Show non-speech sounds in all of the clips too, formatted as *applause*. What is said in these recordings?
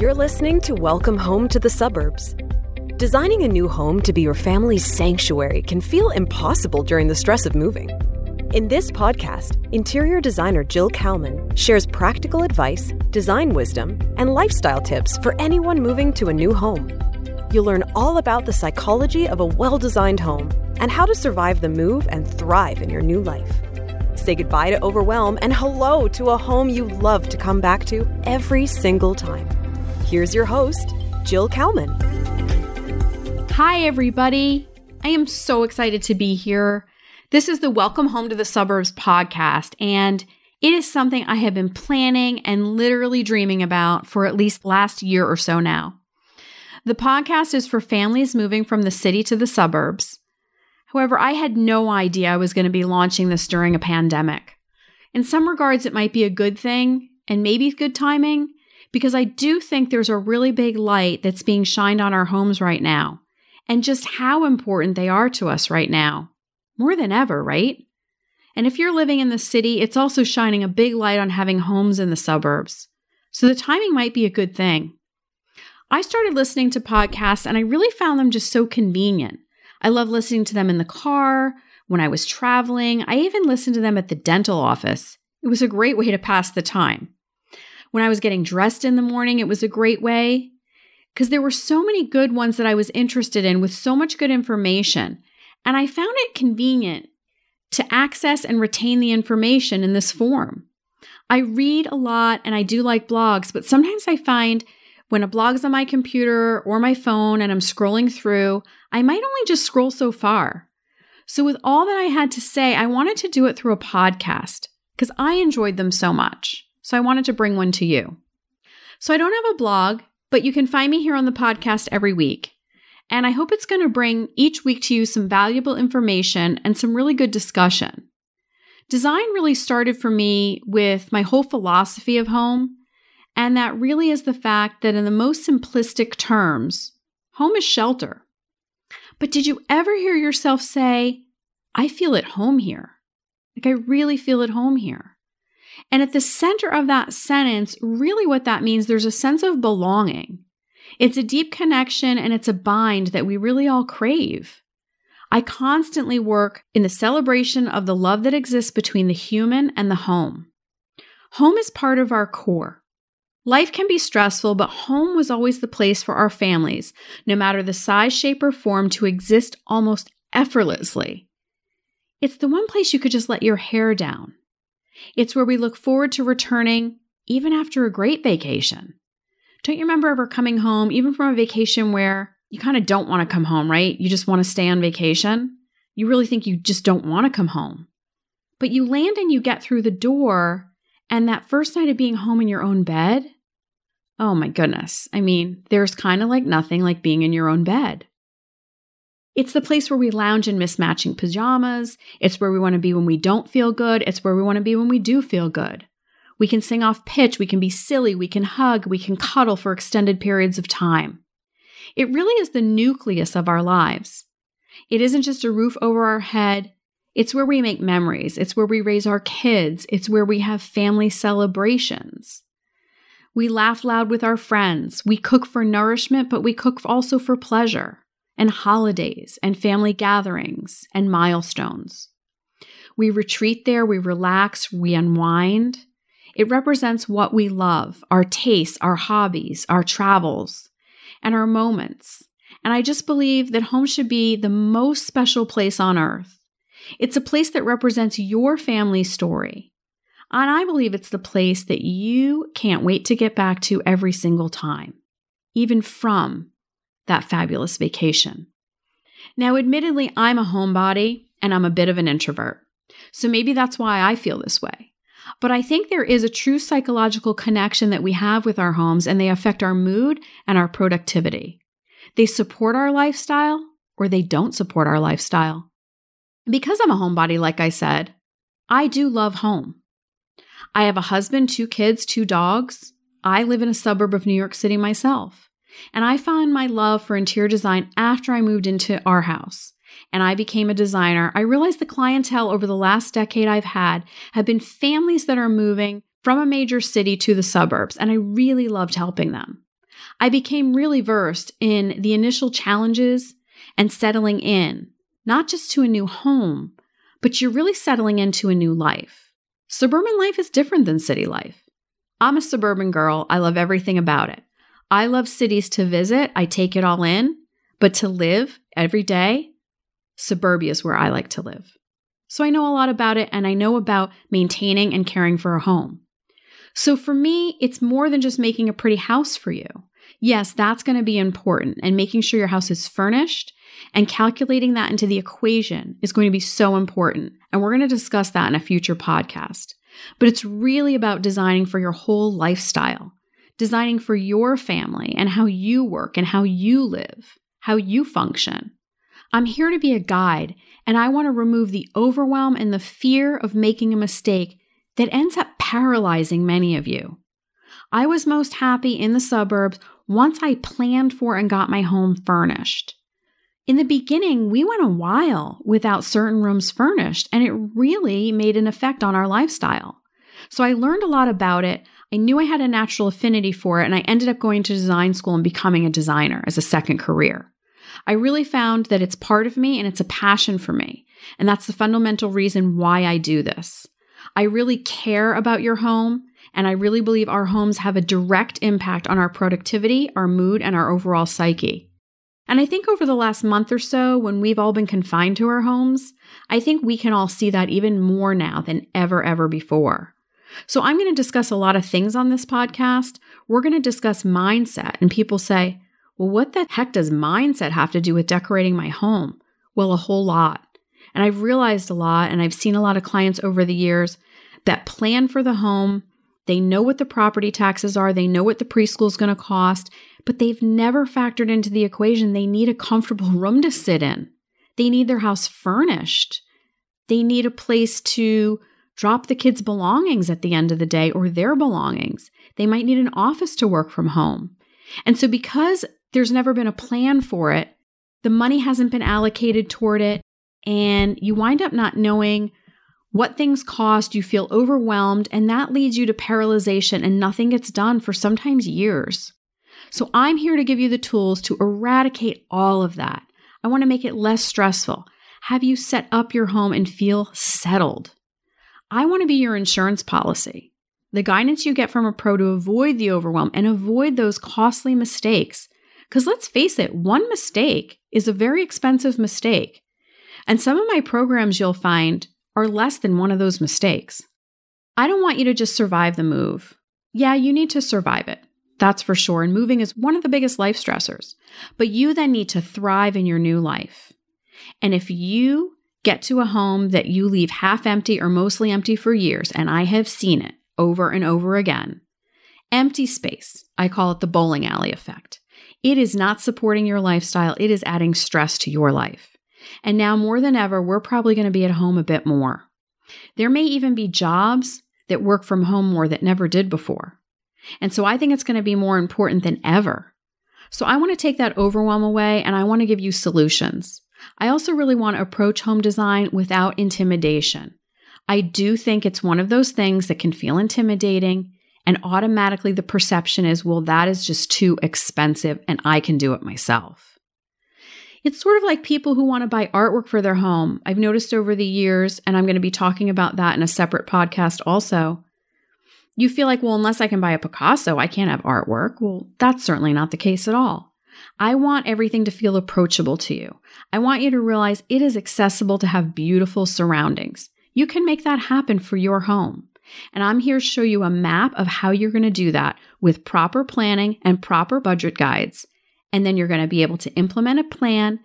You're listening to Welcome Home to the Suburbs. Designing a new home to be your family's sanctuary can feel impossible during the stress of moving. In this podcast, interior designer Jill Kalman shares practical advice, design wisdom, and lifestyle tips for anyone moving to a new home. You'll learn all about the psychology of a well designed home and how to survive the move and thrive in your new life. Say goodbye to overwhelm and hello to a home you love to come back to every single time. Here's your host, Jill Kalman. Hi, everybody. I am so excited to be here. This is the Welcome Home to the Suburbs podcast, and it is something I have been planning and literally dreaming about for at least last year or so now. The podcast is for families moving from the city to the suburbs. However, I had no idea I was going to be launching this during a pandemic. In some regards, it might be a good thing and maybe good timing because I do think there's a really big light that's being shined on our homes right now and just how important they are to us right now more than ever, right? And if you're living in the city, it's also shining a big light on having homes in the suburbs. So the timing might be a good thing. I started listening to podcasts and I really found them just so convenient. I love listening to them in the car, when I was traveling. I even listened to them at the dental office. It was a great way to pass the time. When I was getting dressed in the morning, it was a great way because there were so many good ones that I was interested in with so much good information. And I found it convenient to access and retain the information in this form. I read a lot and I do like blogs, but sometimes I find when a blog's on my computer or my phone and I'm scrolling through, I might only just scroll so far. So, with all that I had to say, I wanted to do it through a podcast because I enjoyed them so much. So, I wanted to bring one to you. So, I don't have a blog, but you can find me here on the podcast every week. And I hope it's going to bring each week to you some valuable information and some really good discussion. Design really started for me with my whole philosophy of home, and that really is the fact that, in the most simplistic terms, home is shelter. But did you ever hear yourself say, I feel at home here? Like, I really feel at home here. And at the center of that sentence, really what that means, there's a sense of belonging. It's a deep connection and it's a bind that we really all crave. I constantly work in the celebration of the love that exists between the human and the home. Home is part of our core. Life can be stressful, but home was always the place for our families, no matter the size, shape, or form, to exist almost effortlessly. It's the one place you could just let your hair down. It's where we look forward to returning even after a great vacation. Don't you remember ever coming home, even from a vacation where you kind of don't want to come home, right? You just want to stay on vacation. You really think you just don't want to come home. But you land and you get through the door, and that first night of being home in your own bed, oh my goodness. I mean, there's kind of like nothing like being in your own bed. It's the place where we lounge in mismatching pajamas. It's where we want to be when we don't feel good. It's where we want to be when we do feel good. We can sing off pitch, we can be silly, we can hug, we can cuddle for extended periods of time. It really is the nucleus of our lives. It isn't just a roof over our head. It's where we make memories. It's where we raise our kids. It's where we have family celebrations. We laugh loud with our friends. We cook for nourishment, but we cook also for pleasure and holidays and family gatherings and milestones. We retreat there, we relax, we unwind. It represents what we love, our tastes, our hobbies, our travels, and our moments. And I just believe that home should be the most special place on earth. It's a place that represents your family story. And I believe it's the place that you can't wait to get back to every single time, even from that fabulous vacation. Now, admittedly, I'm a homebody and I'm a bit of an introvert. So maybe that's why I feel this way. But I think there is a true psychological connection that we have with our homes and they affect our mood and our productivity. They support our lifestyle or they don't support our lifestyle. Because I'm a homebody, like I said, I do love home. I have a husband, two kids, two dogs. I live in a suburb of New York City myself. And I found my love for interior design after I moved into our house and I became a designer, I realized the clientele over the last decade I've had have been families that are moving from a major city to the suburbs, and I really loved helping them. I became really versed in the initial challenges and settling in, not just to a new home, but you're really settling into a new life. Suburban life is different than city life. I'm a suburban girl. I love everything about it. I love cities to visit, I take it all in, but to live every day, suburbia is where I like to live. So I know a lot about it and I know about maintaining and caring for a home. So for me, it's more than just making a pretty house for you. Yes, that's going to be important and making sure your house is furnished and calculating that into the equation is going to be so important. And we're going to discuss that in a future podcast. But it's really about designing for your whole lifestyle, designing for your family and how you work and how you live, how you function. I'm here to be a guide, and I want to remove the overwhelm and the fear of making a mistake that ends up paralyzing many of you. I was most happy in the suburbs once I planned for and got my home furnished. In the beginning, we went a while without certain rooms furnished, and it really made an effect on our lifestyle. So I learned a lot about it. I knew I had a natural affinity for it, and I ended up going to design school and becoming a designer as a second career. I really found that it's part of me and it's a passion for me. And that's the fundamental reason why I do this. I really care about your home, and I really believe our homes have a direct impact on our productivity, our mood, and our overall psyche. And I think over the last month or so, when we've all been confined to our homes, I think we can all see that even more now than ever, ever before. So I'm going to discuss a lot of things on this podcast. We're going to discuss mindset, and people say, well, what the heck does mindset have to do with decorating my home? Well, a whole lot. And I've realized a lot, and I've seen a lot of clients over the years that plan for the home. They know what the property taxes are, they know what the preschool is going to cost, but they've never factored into the equation they need a comfortable *laughs* room to sit in. They need their house furnished. They need a place to drop the kids' belongings at the end of the day or their belongings. They might need an office to work from home. And so, because there's never been a plan for it, the money hasn't been allocated toward it, and you wind up not knowing what things cost, you feel overwhelmed, and that leads you to paralyzation, and nothing gets done for sometimes years. So I'm here to give you the tools to eradicate all of that. I want to make it less stressful. Have you set up your home and feel settled? I want to be your insurance policy. The guidance you get from a pro to avoid the overwhelm and avoid those costly mistakes. Because let's face it, one mistake is a very expensive mistake. And some of my programs you'll find are less than one of those mistakes. I don't want you to just survive the move. Yeah, you need to survive it. That's for sure. And moving is one of the biggest life stressors. But you then need to thrive in your new life. And if you get to a home that you leave half empty or mostly empty for years, and I have seen it over and over again, empty space, I call it the bowling alley effect. It is not supporting your lifestyle, it is adding stress to your life. And now more than ever, we're probably going to be at home a bit more. There may even be jobs that work from home more that never did before. And so I think it's going to be more important than ever. So I want to take that overwhelm away and I want to give you solutions. I also really want to approach home design without intimidation. I do think it's one of those things that can feel intimidating, and automatically the perception is, well, that is just too expensive and I can do it myself. It's sort of like people who want to buy artwork for their home. I've noticed over the years, and I'm going to be talking about that in a separate podcast also. You feel like, well, unless I can buy a Picasso, I can't have artwork. Well, that's certainly not the case at all. I want everything to feel approachable to you. I want you to realize it is accessible to have beautiful surroundings. You can make that happen for your home. And I'm here to show you a map of how you're going to do that with proper planning and proper budget guides and then you're going to be able to implement a plan.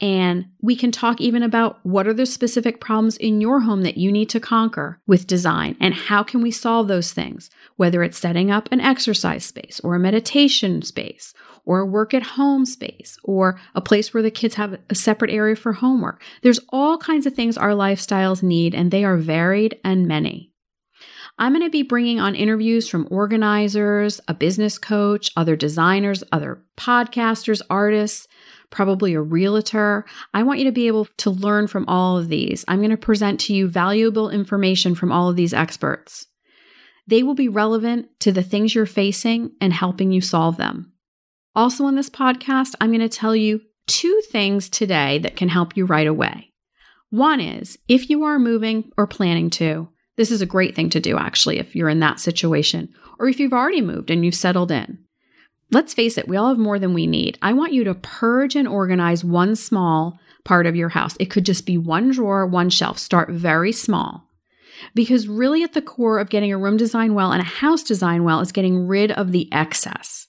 And we can talk even about what are the specific problems in your home that you need to conquer with design and how can we solve those things, whether it's setting up an exercise space or a meditation space or a work at home space or a place where the kids have a separate area for homework. There's all kinds of things our lifestyles need and they are varied and many. I'm going to be bringing on interviews from organizers, a business coach, other designers, other podcasters, artists, probably a realtor. I want you to be able to learn from all of these. I'm going to present to you valuable information from all of these experts. They will be relevant to the things you're facing and helping you solve them. Also, in this podcast, I'm going to tell you two things today that can help you right away. One is if you are moving or planning to, this is a great thing to do actually if you're in that situation, or if you've already moved and you've settled in. Let's face it, we all have more than we need. I want you to purge and organize one small part of your house. It could just be one drawer, one shelf. Start very small. Because really, at the core of getting a room design well and a house design well is getting rid of the excess.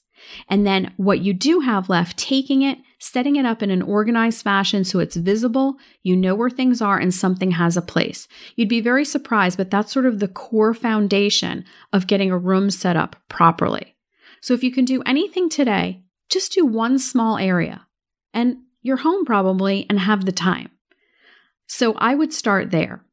And then what you do have left, taking it, setting it up in an organized fashion so it's visible, you know where things are, and something has a place. You'd be very surprised, but that's sort of the core foundation of getting a room set up properly. So if you can do anything today, just do one small area and you're home probably and have the time. So I would start there.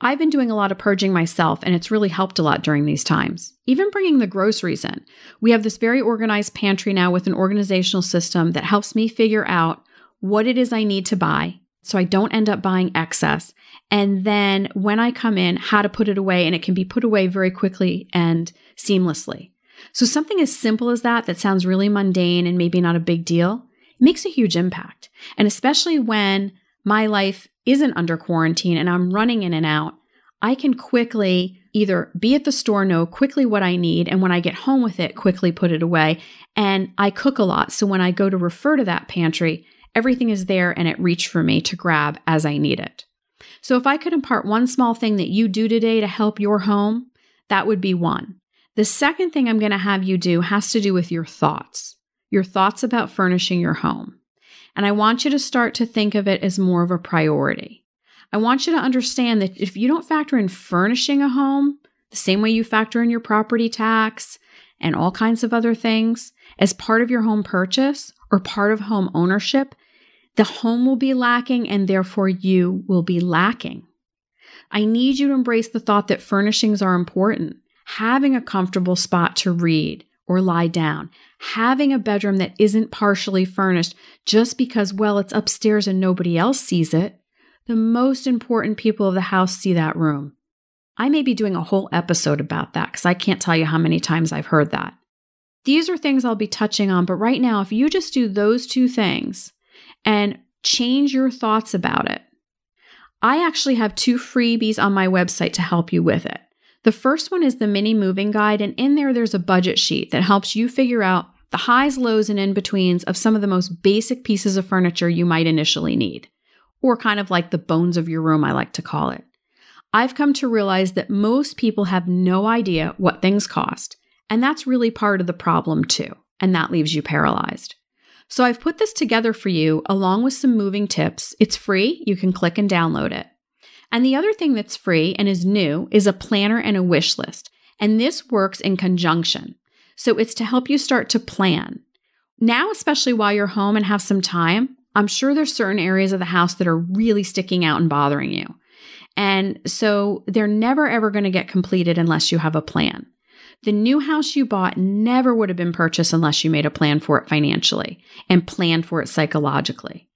I've been doing a lot of purging myself, and it's really helped a lot during these times. Even bringing the groceries in. We have this very organized pantry now with an organizational system that helps me figure out what it is I need to buy so I don't end up buying excess. And then when I come in, how to put it away, and it can be put away very quickly and seamlessly. So, something as simple as that, that sounds really mundane and maybe not a big deal, makes a huge impact. And especially when my life isn't under quarantine and I'm running in and out, I can quickly either be at the store, know quickly what I need, and when I get home with it, quickly put it away. And I cook a lot. So when I go to refer to that pantry, everything is there and it reach for me to grab as I need it. So if I could impart one small thing that you do today to help your home, that would be one. The second thing I'm going to have you do has to do with your thoughts, your thoughts about furnishing your home. And I want you to start to think of it as more of a priority. I want you to understand that if you don't factor in furnishing a home the same way you factor in your property tax and all kinds of other things as part of your home purchase or part of home ownership, the home will be lacking and therefore you will be lacking. I need you to embrace the thought that furnishings are important. Having a comfortable spot to read, or lie down. Having a bedroom that isn't partially furnished just because, well, it's upstairs and nobody else sees it. The most important people of the house see that room. I may be doing a whole episode about that because I can't tell you how many times I've heard that. These are things I'll be touching on, but right now, if you just do those two things and change your thoughts about it, I actually have two freebies on my website to help you with it. The first one is the mini moving guide, and in there, there's a budget sheet that helps you figure out the highs, lows, and in betweens of some of the most basic pieces of furniture you might initially need, or kind of like the bones of your room, I like to call it. I've come to realize that most people have no idea what things cost, and that's really part of the problem too, and that leaves you paralyzed. So I've put this together for you along with some moving tips. It's free, you can click and download it. And the other thing that's free and is new is a planner and a wish list. And this works in conjunction. So it's to help you start to plan. Now, especially while you're home and have some time, I'm sure there's certain areas of the house that are really sticking out and bothering you. And so they're never ever going to get completed unless you have a plan. The new house you bought never would have been purchased unless you made a plan for it financially and planned for it psychologically.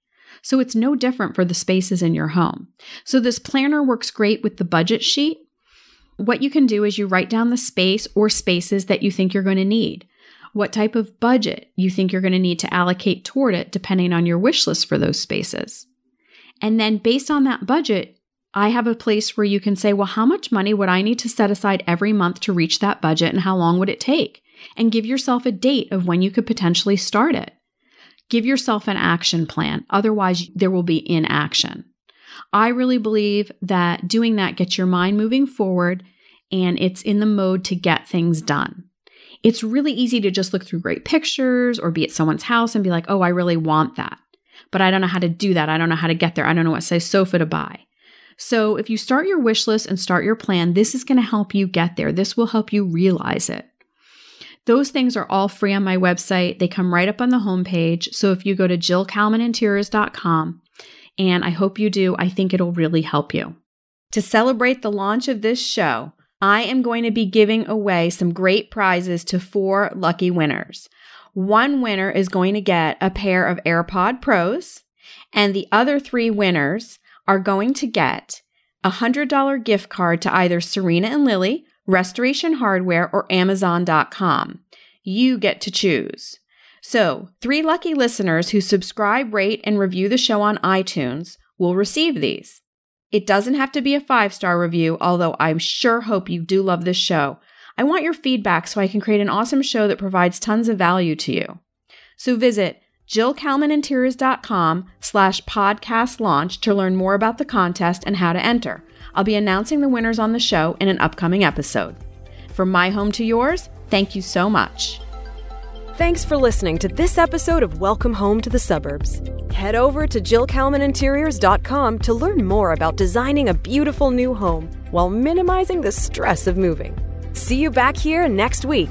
So it's no different for the spaces in your home. So this planner works great with the budget sheet. What you can do is you write down the space or spaces that you think you're going to need. What type of budget you think you're going to need to allocate toward it, depending on your wish list for those spaces. And then based on that budget, I have a place where you can say, well, how much money would I need to set aside every month to reach that budget and how long would it take? And give yourself a date of when you could potentially start it. Give yourself an action plan. Otherwise, there will be inaction. I really believe that doing that gets your mind moving forward and it's in the mode to get things done. It's really easy to just look through great pictures or be at someone's house and be like, oh, I really want that. But I don't know how to do that. I don't know how to get there. I don't know what size sofa to buy. So if you start your wish list and start your plan, this is going to help you get there. This will help you realize it. Those things are all free on my website. They come right up on the homepage. So if you go to jillkalmaninteriors.com, and I hope you do, I think it'll really help you. To celebrate the launch of this show, I am going to be giving away some great prizes to four lucky winners. One winner is going to get a pair of AirPod Pros, and the other three winners are going to get a $100 gift card to either Serena and Lily, Restoration Hardware, or Amazon.com. You get to choose. So, three lucky listeners who subscribe, rate, and review the show on iTunes will receive these. It doesn't have to be a five star review, although I'm sure hope you do love this show. I want your feedback so I can create an awesome show that provides tons of value to you. So visit jillkalmaninteriors.com slash podcast launch to learn more about the contest and how to enter. I'll be announcing the winners on the show in an upcoming episode. From my home to yours, thank you so much. Thanks for listening to this episode of Welcome Home to the Suburbs. Head over to jillkalmaninteriors.com to learn more about designing a beautiful new home while minimizing the stress of moving. See you back here next week.